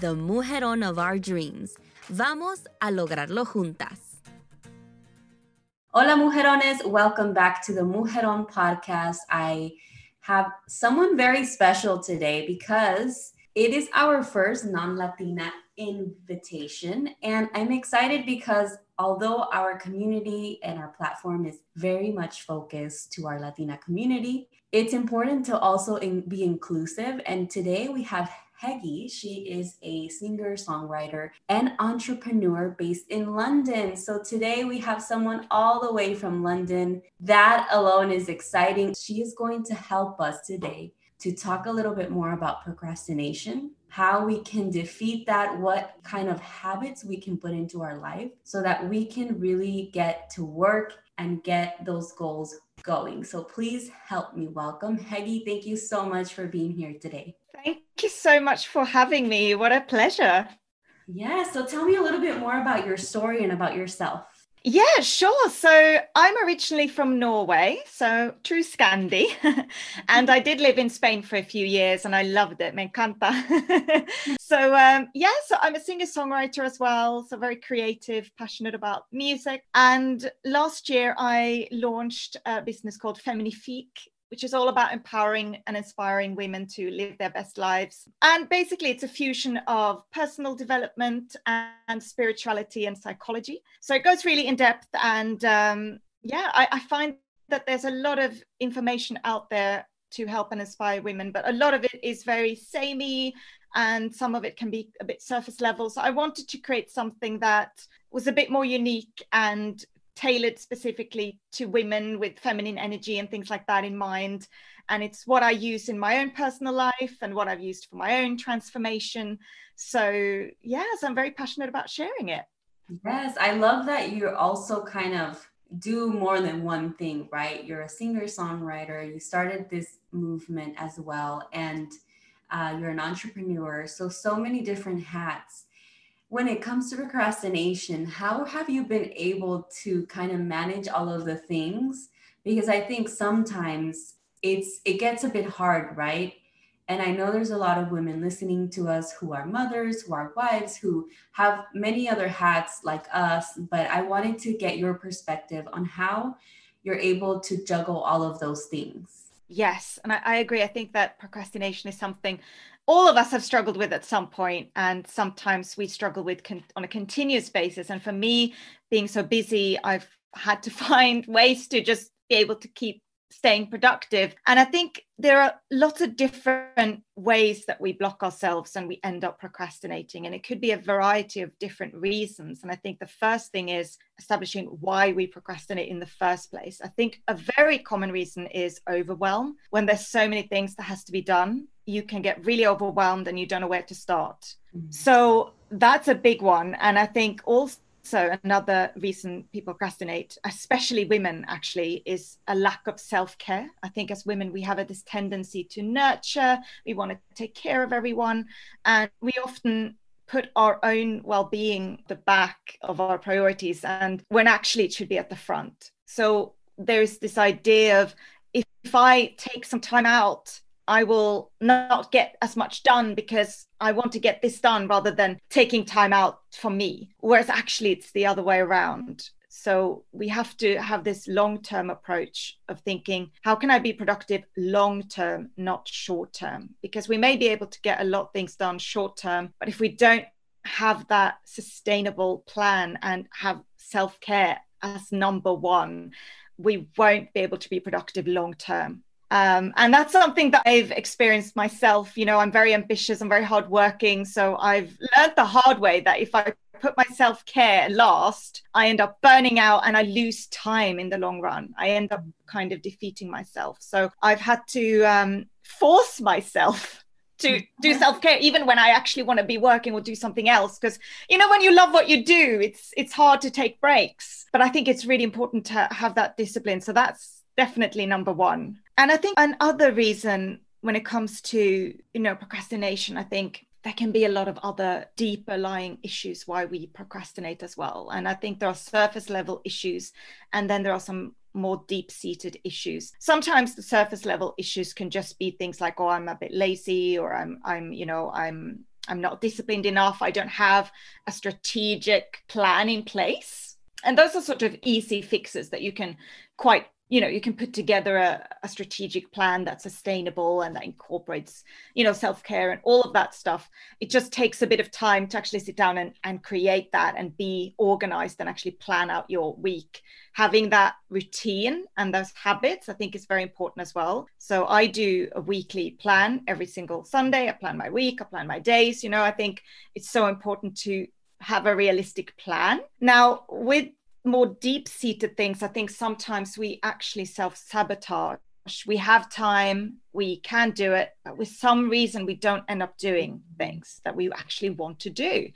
the Mujeron of our dreams. Vamos a lograrlo juntas. Hola, mujerones. Welcome back to the Mujeron podcast. I have someone very special today because it is our first non Latina invitation. And I'm excited because although our community and our platform is very much focused to our Latina community, it's important to also in, be inclusive. And today we have Hege. She is a singer, songwriter, and entrepreneur based in London. So today we have someone all the way from London. That alone is exciting. She is going to help us today to talk a little bit more about procrastination, how we can defeat that, what kind of habits we can put into our life so that we can really get to work and get those goals going. So please help me welcome Hege. Thank you so much for being here today. Thank you so much for having me. What a pleasure. Yeah. So tell me a little bit more about your story and about yourself. Yeah, sure. So I'm originally from Norway, so true Scandi. and I did live in Spain for a few years and I loved it. Me encanta. so, um, yeah, so I'm a singer songwriter as well. So, very creative, passionate about music. And last year I launched a business called Femnifique which is all about empowering and inspiring women to live their best lives. And basically, it's a fusion of personal development and spirituality and psychology. So it goes really in depth. And um, yeah, I, I find that there's a lot of information out there to help and inspire women, but a lot of it is very samey and some of it can be a bit surface level. So I wanted to create something that was a bit more unique and tailored specifically to women with feminine energy and things like that in mind. And it's what I use in my own personal life and what I've used for my own transformation. So, yes, I'm very passionate about sharing it. Yes, I love that you also kind of do more than one thing, right? You're a singer songwriter, you started this movement as well, and uh, you're an entrepreneur. So, so many different hats when it comes to procrastination, how have you been able to kind of manage all of the things? Because I think sometimes it's it gets a bit hard, right? And I know there's a lot of women listening to us who are mothers, who are wives, who have many other hats like us. But I wanted to get your perspective on how you're able to juggle all of those things. Yes. And I, I agree. I think that procrastination is something all of us have struggled with at some point and sometimes we struggle with con- on a continuous basis and for me being so busy i've had to find ways to just be able to keep staying productive. And I think there are lots of different ways that we block ourselves and we end up procrastinating. And it could be a variety of different reasons. And I think the first thing is establishing why we procrastinate in the first place. I think a very common reason is overwhelm. When there's so many things that has to be done, you can get really overwhelmed and you don't know where to start. Mm-hmm. So that's a big one. And I think also another reason people procrastinate especially women actually is a lack of self-care i think as women we have this tendency to nurture we want to take care of everyone and we often put our own well-being the back of our priorities and when actually it should be at the front so there's this idea of if, if i take some time out I will not get as much done because I want to get this done rather than taking time out for me. Whereas actually, it's the other way around. So we have to have this long term approach of thinking, how can I be productive long term, not short term? Because we may be able to get a lot of things done short term, but if we don't have that sustainable plan and have self care as number one, we won't be able to be productive long term. Um, and that's something that I've experienced myself. You know, I'm very ambitious, I'm very hardworking. So I've learned the hard way that if I put my self care last, I end up burning out and I lose time in the long run. I end up kind of defeating myself. So I've had to um, force myself to do self-care even when i actually want to be working or do something else because you know when you love what you do it's it's hard to take breaks but i think it's really important to have that discipline so that's definitely number one and i think another reason when it comes to you know procrastination i think there can be a lot of other deeper lying issues why we procrastinate as well and i think there are surface level issues and then there are some more deep seated issues. Sometimes the surface level issues can just be things like, oh, I'm a bit lazy or I'm, I'm, you know, I'm, I'm not disciplined enough. I don't have a strategic plan in place. And those are sort of easy fixes that you can quite you know you can put together a, a, strategic plan that's sustainable and that incorporates you know self-care and all of that stuff. It just takes a bit of time to actually sit down and, and create that and be organized and actually plan out your week. Having that routine and those habits i think is very important as well. So i do a weekly plan every single sunday. I plan my week i plan my days. You know i think it's so important to have a realistic plan. Now with more deep seated things, I think sometimes we actually self sabotage. We have time, we can do it, but with some reason we don't end up doing things that we actually want to do.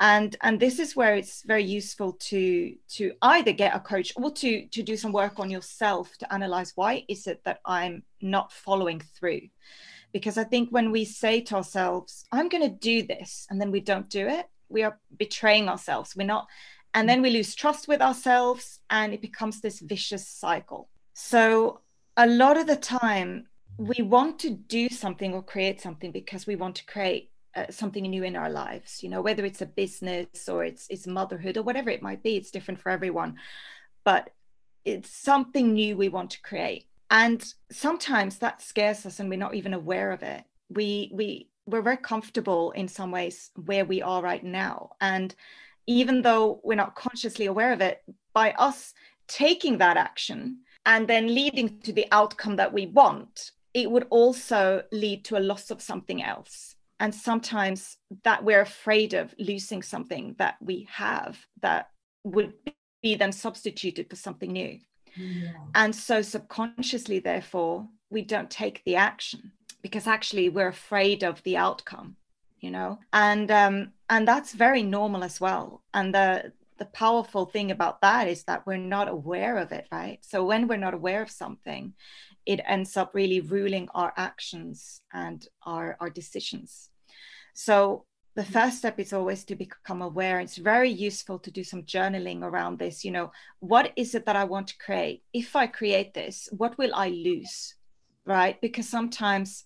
And, and this is where it's very useful to to either get a coach or to to do some work on yourself to analyze why is it that I'm not following through because I think when we say to ourselves, I'm going to do this, and then we don't do it, we are betraying ourselves. We're not and then we lose trust with ourselves and it becomes this vicious cycle. So, a lot of the time, we want to do something or create something because we want to create uh, something new in our lives you know whether it's a business or it's it's motherhood or whatever it might be it's different for everyone. But it's something new we want to create. And sometimes that scares us and we're not even aware of it. We we we're very comfortable in some ways where we are right now. And even though we're not consciously aware of it, by us taking that action and then leading to the outcome that we want, it would also lead to a loss of something else. And sometimes that we're afraid of losing something that we have that would be then substituted for something new. Yeah. And so subconsciously, therefore, we don't take the action because actually we're afraid of the outcome you know? And um and that's very normal as well. And the the powerful thing about that is that we're not aware of it right? So when we're not aware of something it ends up really ruling our actions and our our decisions. So the first step is always to become aware. It's very useful to do some journaling around this you know what is it that i want to create? If i create this what will i lose right? Because sometimes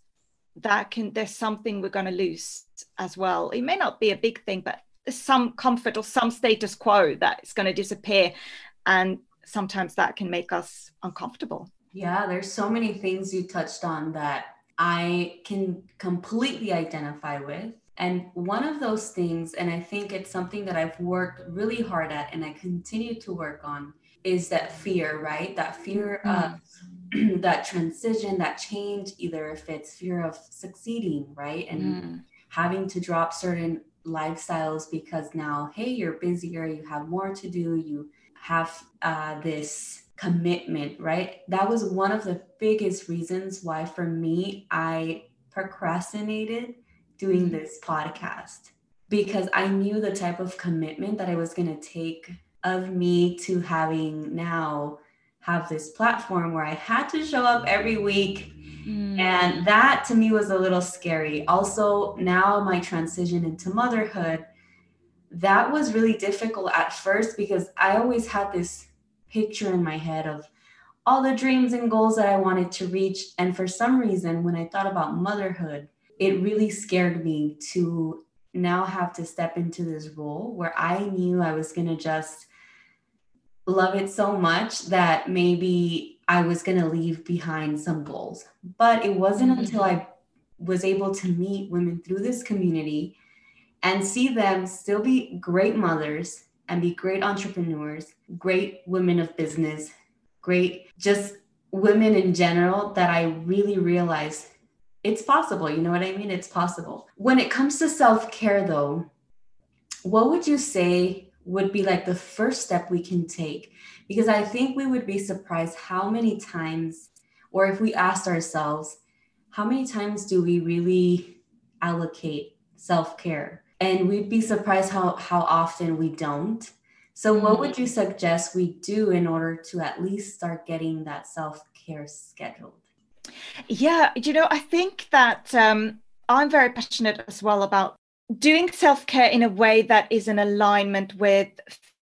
that can there's something we're going to lose as well. It may not be a big thing but some comfort or some status quo that is going to disappear and sometimes that can make us uncomfortable. Yeah there's so many things you touched on that i can completely identify with. And one of those things and i think it's something that i've worked really hard at and i continue to work on is that fear right that fear mm-hmm. of that transition, that change, either if it's fear of succeeding, right? And mm. having to drop certain lifestyles because now, hey, you're busier, you have more to do, you have uh, this commitment, right? That was one of the biggest reasons why, for me, I procrastinated doing mm. this podcast because I knew the type of commitment that I was going to take of me to having now have this platform where I had to show up every week. Mm. And that to me was a little scary. Also, now my transition into motherhood, that was really difficult at first because I always had this picture in my head of all the dreams and goals that I wanted to reach. And for some reason, when I thought about motherhood, it really scared me to now have to step into this role where I knew I was going to just love it so much that maybe I was going to leave behind some goals. But it wasn't mm-hmm. until I was able to meet women through this community and see them still be great mothers and be great entrepreneurs, great women of business, great just women in general that I really realized it's possible. You know what I mean? It's possible. When it comes to self care, though, what would you say would be like the first step we can take. Because i think we would be surprised how many times or if we asked ourselves how many times do we really allocate self-care? And we'd be surprised how how often we don't. So what mm-hmm. would you suggest we do in order to at least start getting that self-care scheduled? Yeah you know i think that um, i'm very passionate as well about doing self-care in a way that is in alignment with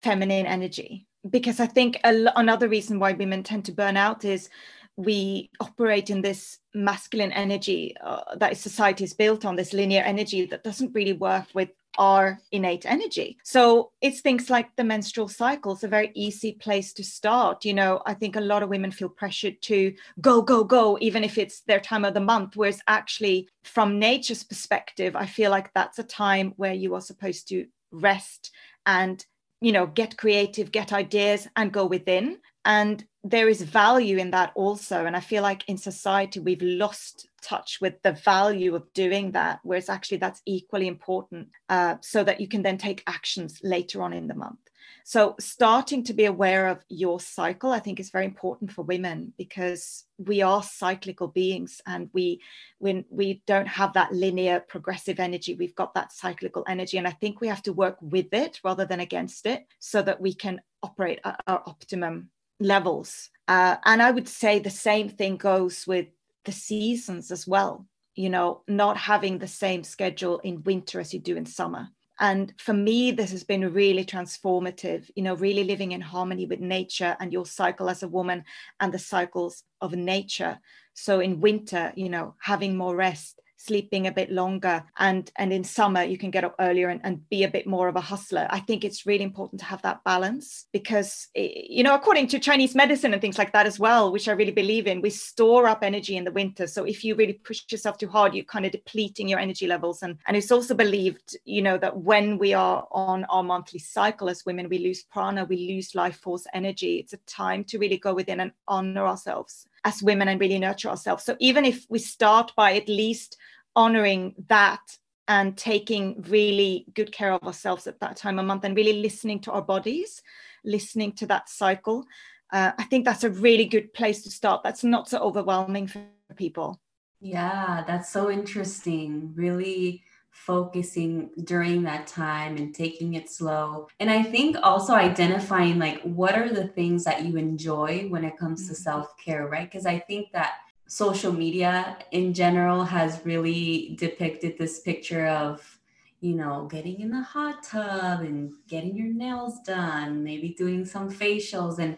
feminine energy because i think another reason why women tend to burn out is we operate in this masculine energy uh, that society is built on this linear energy that doesn't really work with our innate energy. So it's things like the menstrual cycle is a very easy place to start. You know i think a lot of women feel pressured to go go go even if it's their time of the month. Whereas actually from nature's perspective i feel like that's a time where you are supposed to rest and you know get creative get ideas and go within and there is value in that also. And i feel like in society we've lost touch with the value of doing that whereas actually that's equally important uh, so that you can then take actions later on in the month. So starting to be aware of your cycle i think is very important for women because we are cyclical beings and we when we don't have that linear progressive energy we've got that cyclical energy. And i think we have to work with it rather than against it so that we can operate at our optimum levels. Uh, and I would say the same thing goes with the seasons as well, you know, not having the same schedule in winter as you do in summer. And for me, this has been really transformative, you know, really living in harmony with nature and your cycle as a woman and the cycles of nature. So in winter, you know, having more rest, sleeping a bit longer. And and in summer you can get up earlier and, and be a bit more of a hustler. I think it's really important to have that balance because eh, you know according to chinese medicine and things like that as well which i really believe in we store up energy in the winter. So if you really push yourself too hard you're kind of depleting your energy levels. And and it's also believed you know that when we are on our monthly cycle as women we lose prana we lose life force energy. It's a time to really go within and honor ourselves as women and really nurture ourselves. So even if we start by at least honoring that and taking really good care of ourselves at that time of month and really listening to our bodies, listening to that cycle, uh, I think that's a really good place to start. That's not so overwhelming for people. Yeah, that's so interesting. Really focusing during that time and taking it slow. And I think also identifying like what are the things that you enjoy when it comes to mm-hmm. self care, right? Because I think that social media in general has really depicted this picture of you know, getting in the hot tub and getting your nails done, maybe doing some facials. And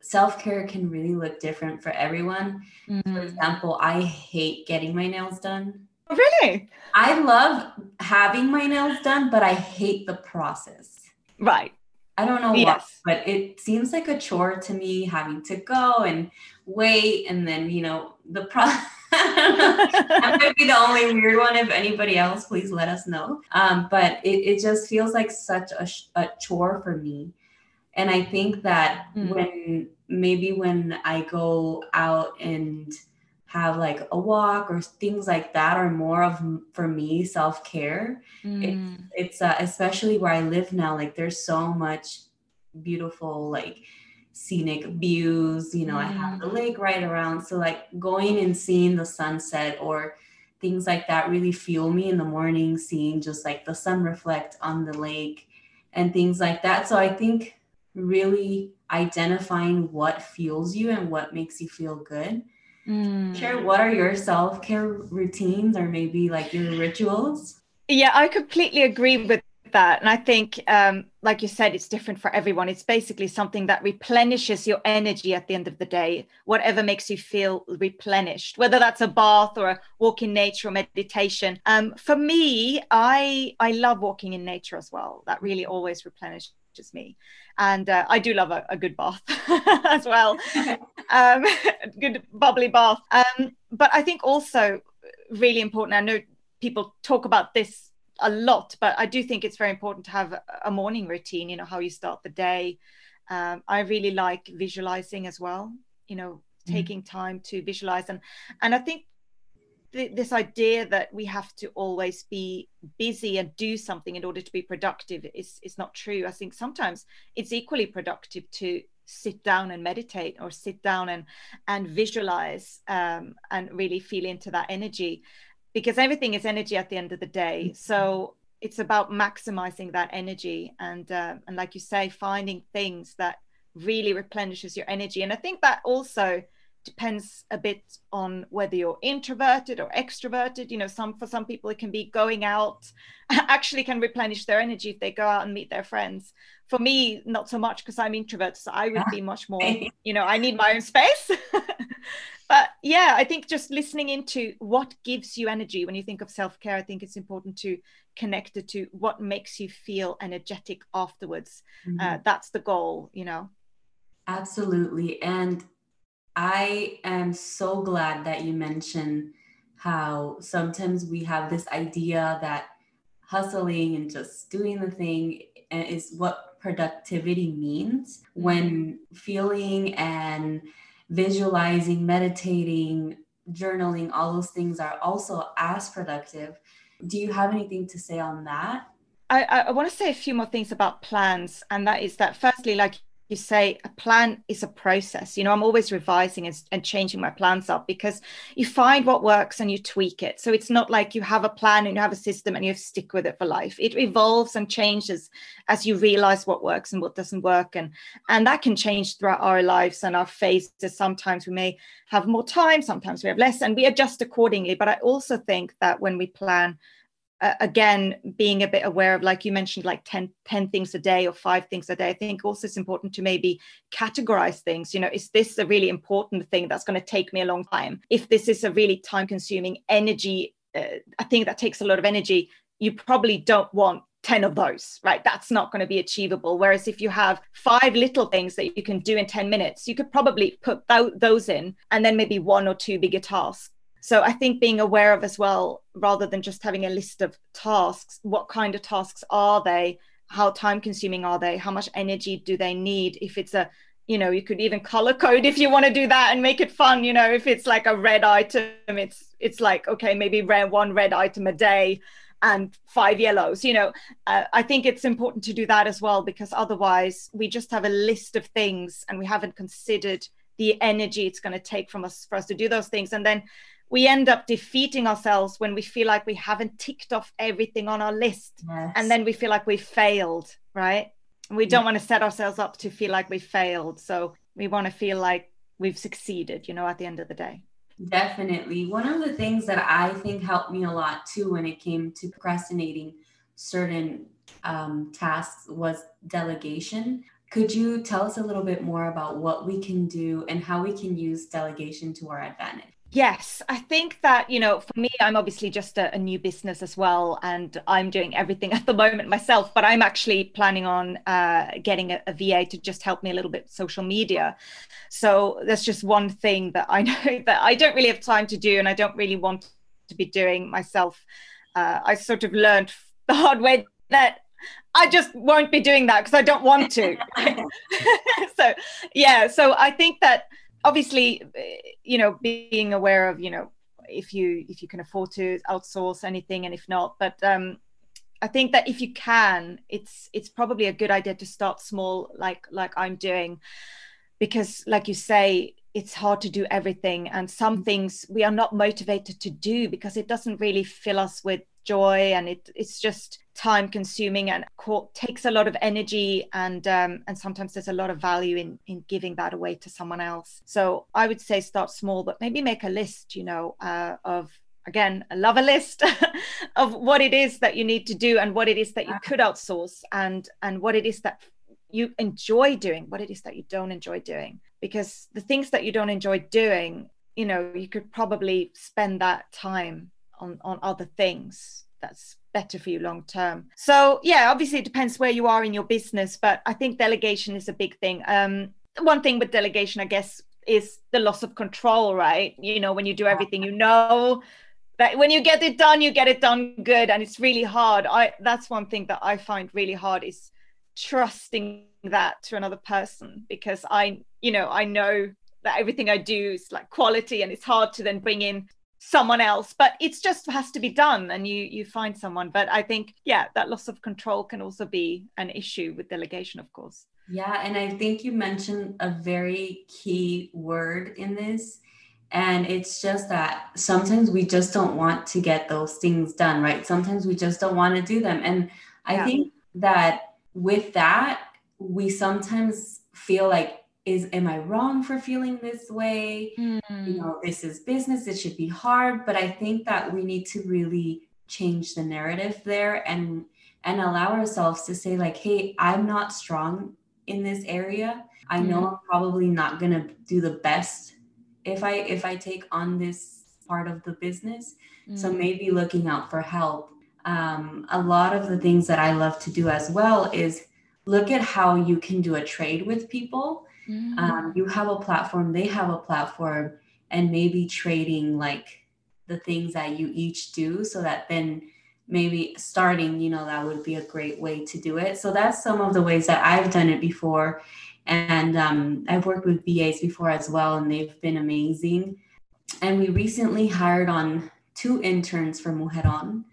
self care can really look different for everyone. Mm-hmm. For example, I hate getting my nails done. Really? I love having my nails done, but I hate the process. Right. I don't know yes. why, but it seems like a chore to me having to go and wait and then, you know, the process. I might be the only weird one. If anybody else, please let us know. Um, but it, it just feels like such a, a chore for me. And I think that mm. when maybe when I go out and have like a walk or things like that are more of for me self-care mm. it's, it's uh, especially where i live now like there's so much beautiful like scenic views you know mm. i have the mm. lake right around so like going and seeing the sunset or things like that really fuel me in the morning seeing just like the sun reflect on the lake and things like that so i think really identifying what fuels you and what makes you feel good Mm. Share what are your self care routines or maybe like your rituals? Yeah, I completely agree with that. And I think, um, like you said, it's different for everyone. It's basically something that replenishes your energy at the end of the day, whatever makes you feel replenished, whether that's a bath or a walk in nature or meditation. Um, for me, I I love walking in nature as well. That really always replenishes just me. And uh, I do love a, a good bath as well, um, good bubbly bath. Um, but I think also really important. I know people talk about this a lot, but I do think it's very important to have a morning routine. You know how you start the day. Um, I really like visualizing as well. You know, mm-hmm. taking time to visualize and and I think th- this idea that we have to always be busy and do something in order to be productive is is not true. I think sometimes it's equally productive to sit down and meditate or sit down and and visualize um, and really feel into that energy because everything is energy at the end of the day. Mm-hmm. So it's about maximizing that energy and uh, and like you say, finding things that really replenishes your energy. And I think that also depends a bit on whether you're introverted or extroverted. You know some for some people it can be going out actually can replenish their energy if they go out and meet their friends. For me not so much because i'm introvert so i would be much more you know i need my own space. But yeah i think just listening into what gives you energy when you think of self-care i think it's important to connect it to what makes you feel energetic afterwards. Mm-hmm. uh, that's the goal you know? Absolutely and I am so glad that you mentioned how sometimes we have this idea that hustling and just doing the thing is what productivity means mm-hmm. when feeling and visualizing, meditating, journaling, all those things are also as productive. Do you have anything to say on that? I, I want to say a few more things about plans. And that is that, firstly, like you say a plan is a process. You know i'm always revising and, and, changing my plans up because you find what works and you tweak it. So it's not like you have a plan and you have a system and you stick with it for life. It evolves and changes as you realize what works and what doesn't work. And and that can change throughout our lives and our phases. Sometimes we may have more time sometimes we have less and we adjust accordingly. But i also think that when we plan uh, again being a bit aware of like you mentioned like 10, 10 things a day or five things a day i think also it's important to maybe categorize things you know is this a really important thing that's going to take me a long time if this is a really time consuming energy uh, a thing that takes a lot of energy you probably don't want 10 of those, right? That's not going to be achievable. Whereas if you have five little things that you can do in 10 minutes, you could probably put th- those in and then maybe one or two bigger tasks so I think being aware of as well, rather than just having a list of tasks, what kind of tasks are they? How time consuming are they? How much energy do they need? If it's a, you know, you could even color code if you want to do that and make it fun. You know, if it's like a red item, it's it's like okay, maybe red one red item a day and five yellows you know uh, i think it's important to do that as well because otherwise we just have a list of things and we haven't considered the energy it's going to take from us for us to do those things and then we end up defeating ourselves when we feel like we haven't ticked off everything on our list. Yes. and then we feel like we failed right? We don't yeah. want to set ourselves up to feel like we failed. So we want to feel like we've succeeded you know at the end of the day. Definitely. One of the things that i think helped me a lot too when it came to procrastinating certain um, tasks was delegation. Could you tell us a little bit more about what we can do and how we can use delegation to our advantage Yes, I think that, you know, for me, I'm obviously just a, a, new business as well, and I'm doing everything at the moment myself, but I'm actually planning on uh, getting a, a, VA to just help me a little bit with social media. So that's just one thing that I know that I don't really have time to do, and I don't really want to be doing myself. Uh, I sort of learned the hard way that I just won't be doing that because I don't want to. so, yeah, so I think that obviously you know being aware of you know if you if you can afford to outsource anything and if not but um i think that if you can it's it's probably a good idea to start small like like i'm doing. Because like you say it's hard to do everything and some things we are not motivated to do because it doesn't really fill us with joy and it it's just time consuming and takes a lot of energy and um, and sometimes there's a lot of value in in giving that away to someone else. So i would say start small but maybe make a list you know uh, of again a love a list of what it is that you need to do and what it is that you could outsource and and what it is that you enjoy doing what it is that you don't enjoy doing. Because the things that you don't enjoy doing you know you could probably spend that time on on other things that's better for you long term. So yeah, obviously it depends where you are in your business, but I think delegation is a big thing. Um, one thing with delegation, I guess, is the loss of control, right? You know, when you do everything, you know that when you get it done, you get it done good, and it's really hard. I that's one thing that I find really hard is trusting that to another person because I, you know, I know that everything I do is like quality and it's hard to then bring in someone else but it's just has to be done and you you find someone but i think yeah that loss of control can also be an issue with delegation of course yeah and i think you mentioned a very key word in this And it's just that sometimes we just don't want to get those things done, right? Sometimes we just don't want to do them. And I yeah. think that with that, we sometimes feel like, is am I wrong for feeling this way? Mm. You know, this is business, it should be hard. But I think that we need to really change the narrative there and and allow ourselves to say, like, hey, I'm not strong in this area. I know mm. I'm probably not gonna do the best if i if i take on this part of the business mm-hmm. so maybe looking out for help um, a lot of the things that i love to do as well is look at how you can do a trade with people mm-hmm. um, you have a platform they have a platform and maybe trading like the things that you each do so that then maybe starting you know that would be a great way to do it so that's some of the ways that i've done it before and um, I've worked with VAs before as well, and they've been amazing. And we recently hired on two interns for Mujeron.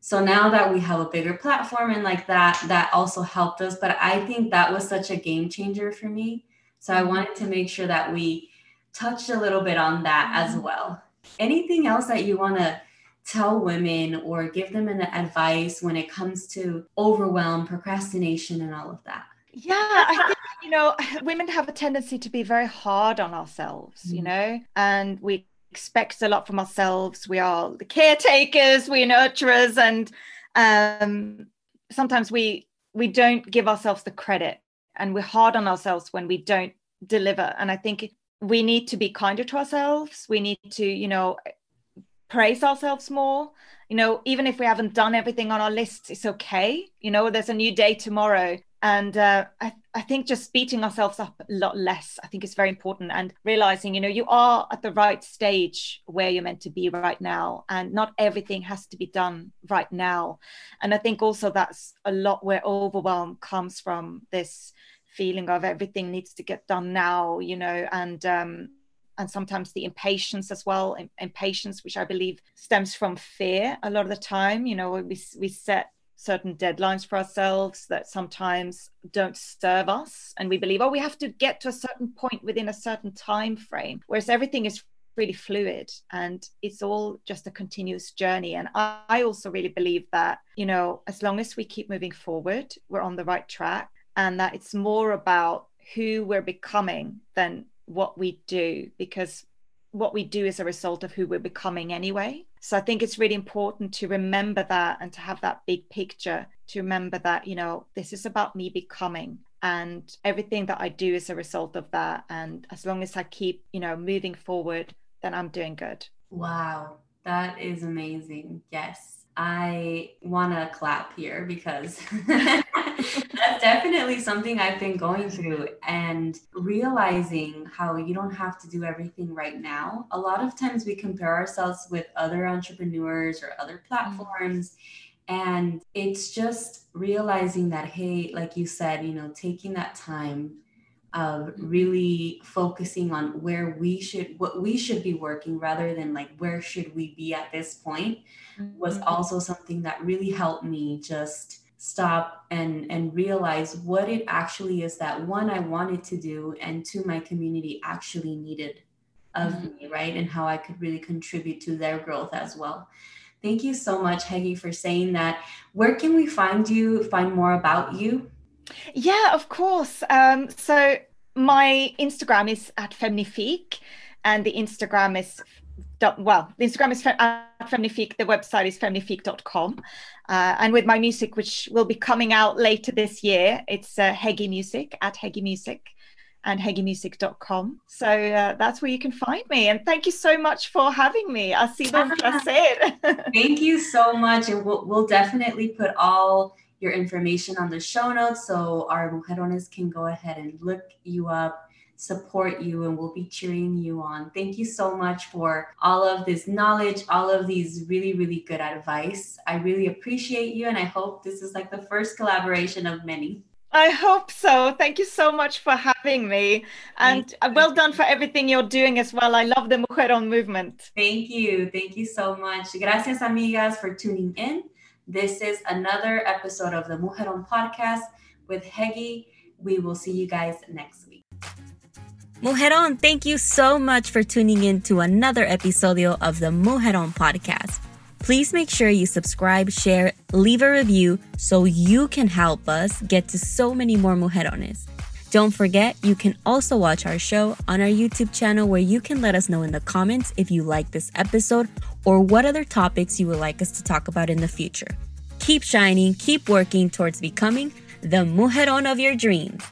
So now that we have a bigger platform and like that, that also helped us. But I think that was such a game changer for me. So I wanted to make sure that we touched a little bit on that as mm-hmm. well. Anything else that you want to tell women or give them an advice when it comes to overwhelm, procrastination, and all of that? Yeah, I think, you know, women have a tendency to be very hard on ourselves, mm. you know, and we expect a lot from ourselves. We are the caretakers, we nurturers, and um, sometimes we we don't give ourselves the credit and we're hard on ourselves when we don't deliver. And I think we need to be kinder to ourselves. We need to, you know, praise ourselves more you know even if we haven't done everything on our list it's okay you know there's a new day tomorrow and uh, I, I think just beating ourselves up a lot less i think is very important and realizing you know you are at the right stage where you're meant to be right now and not everything has to be done right now. And i think also that's a lot where overwhelm comes from this feeling of everything needs to get done now you know and um and sometimes the impatience as well impatience which i believe stems from fear a lot of the time you know we, we set certain deadlines for ourselves that sometimes don't serve us and we believe oh we have to get to a certain point within a certain time frame whereas everything is really fluid and it's all just a continuous journey and I, also really believe that you know as long as we keep moving forward we're on the right track and that it's more about who we're becoming than what we do because what we do is a result of who we're becoming anyway. So I think it's really important to remember that and to have that big picture to remember that, you know, this is about me becoming and everything that I do is a result of that. And as long as I keep, you know, moving forward, then I'm doing good. Wow, that is amazing. Yes. I want to clap here because that's definitely something I've been going through and realizing how you don't have to do everything right now. A lot of times we compare ourselves with other entrepreneurs or other mm-hmm. platforms. And it's just realizing that, hey, like you said, you know, taking that time of really focusing on where we should what we should be working rather than like where should we be at this point mm-hmm. was also something that really helped me just stop and and realize what it actually is that one I wanted to do and two my community actually needed of mm-hmm. me right and how I could really contribute to their growth as well. Thank you so much Hege for saying that. Where can we find you find more about you? Yeah, of course. Um, so my Instagram is at Femnifique, and the Instagram is well, the Instagram is at Femnifique. The website is femnifique.com. Uh, and with my music, which will be coming out later this year, it's uh, Hege Music at Hege Music and hegemusic.com. So uh, that's where you can find me. And thank you so much for having me. I see the placer. thank you so much. And we'll, we'll definitely put all your information on the show notes so our mujerones can go ahead and look you up support you and we'll be cheering you on. Thank you so much for all of this knowledge, all of these really, really good advice. I really appreciate you and I hope this is like the first collaboration of many. I hope so. Thank you so much for having me. And uh, well done for everything you're doing as well. I love the Mujeron movement. Thank you. Thank you so much. Gracias, amigas, for tuning in. This is another episode of the Mujeron podcast with Hege. We will see you guys next week. Mujeron, thank you so much for tuning in to another episodio of the Mujeron podcast. Please make sure you subscribe, share, leave a review so you can help us get to so many more mujerones. Don't forget, you can also watch our show on our YouTube channel where you can let us know in the comments if you like this episode or what other topics you would like us to talk about in the future. Keep shining, keep working towards becoming the mujeron of your dreams.